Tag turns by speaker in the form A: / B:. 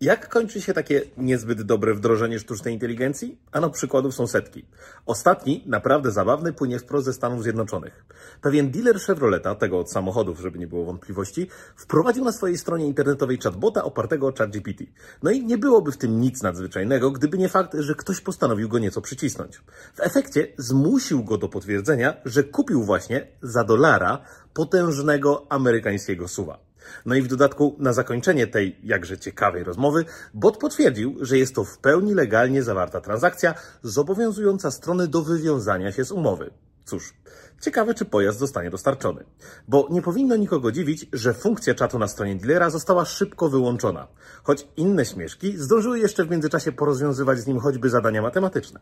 A: Jak kończy się takie niezbyt dobre wdrożenie sztucznej inteligencji? Ano przykładów są setki. Ostatni, naprawdę zabawny, płynie wprost ze Stanów Zjednoczonych. Pewien dealer Chevroleta, tego od samochodów, żeby nie było wątpliwości, wprowadził na swojej stronie internetowej chatbota opartego o ChatGPT. No i nie byłoby w tym nic nadzwyczajnego, gdyby nie fakt, że ktoś postanowił go nieco przycisnąć. W efekcie zmusił go do potwierdzenia, że kupił właśnie za dolara potężnego amerykańskiego suwa. No i w dodatku na zakończenie tej jakże ciekawej rozmowy bot potwierdził, że jest to w pełni legalnie zawarta transakcja zobowiązująca strony do wywiązania się z umowy. Cóż, ciekawe czy pojazd zostanie dostarczony. Bo nie powinno nikogo dziwić, że funkcja czatu na stronie dealera została szybko wyłączona. Choć inne śmieszki zdążyły jeszcze w międzyczasie porozwiązywać z nim choćby zadania matematyczne.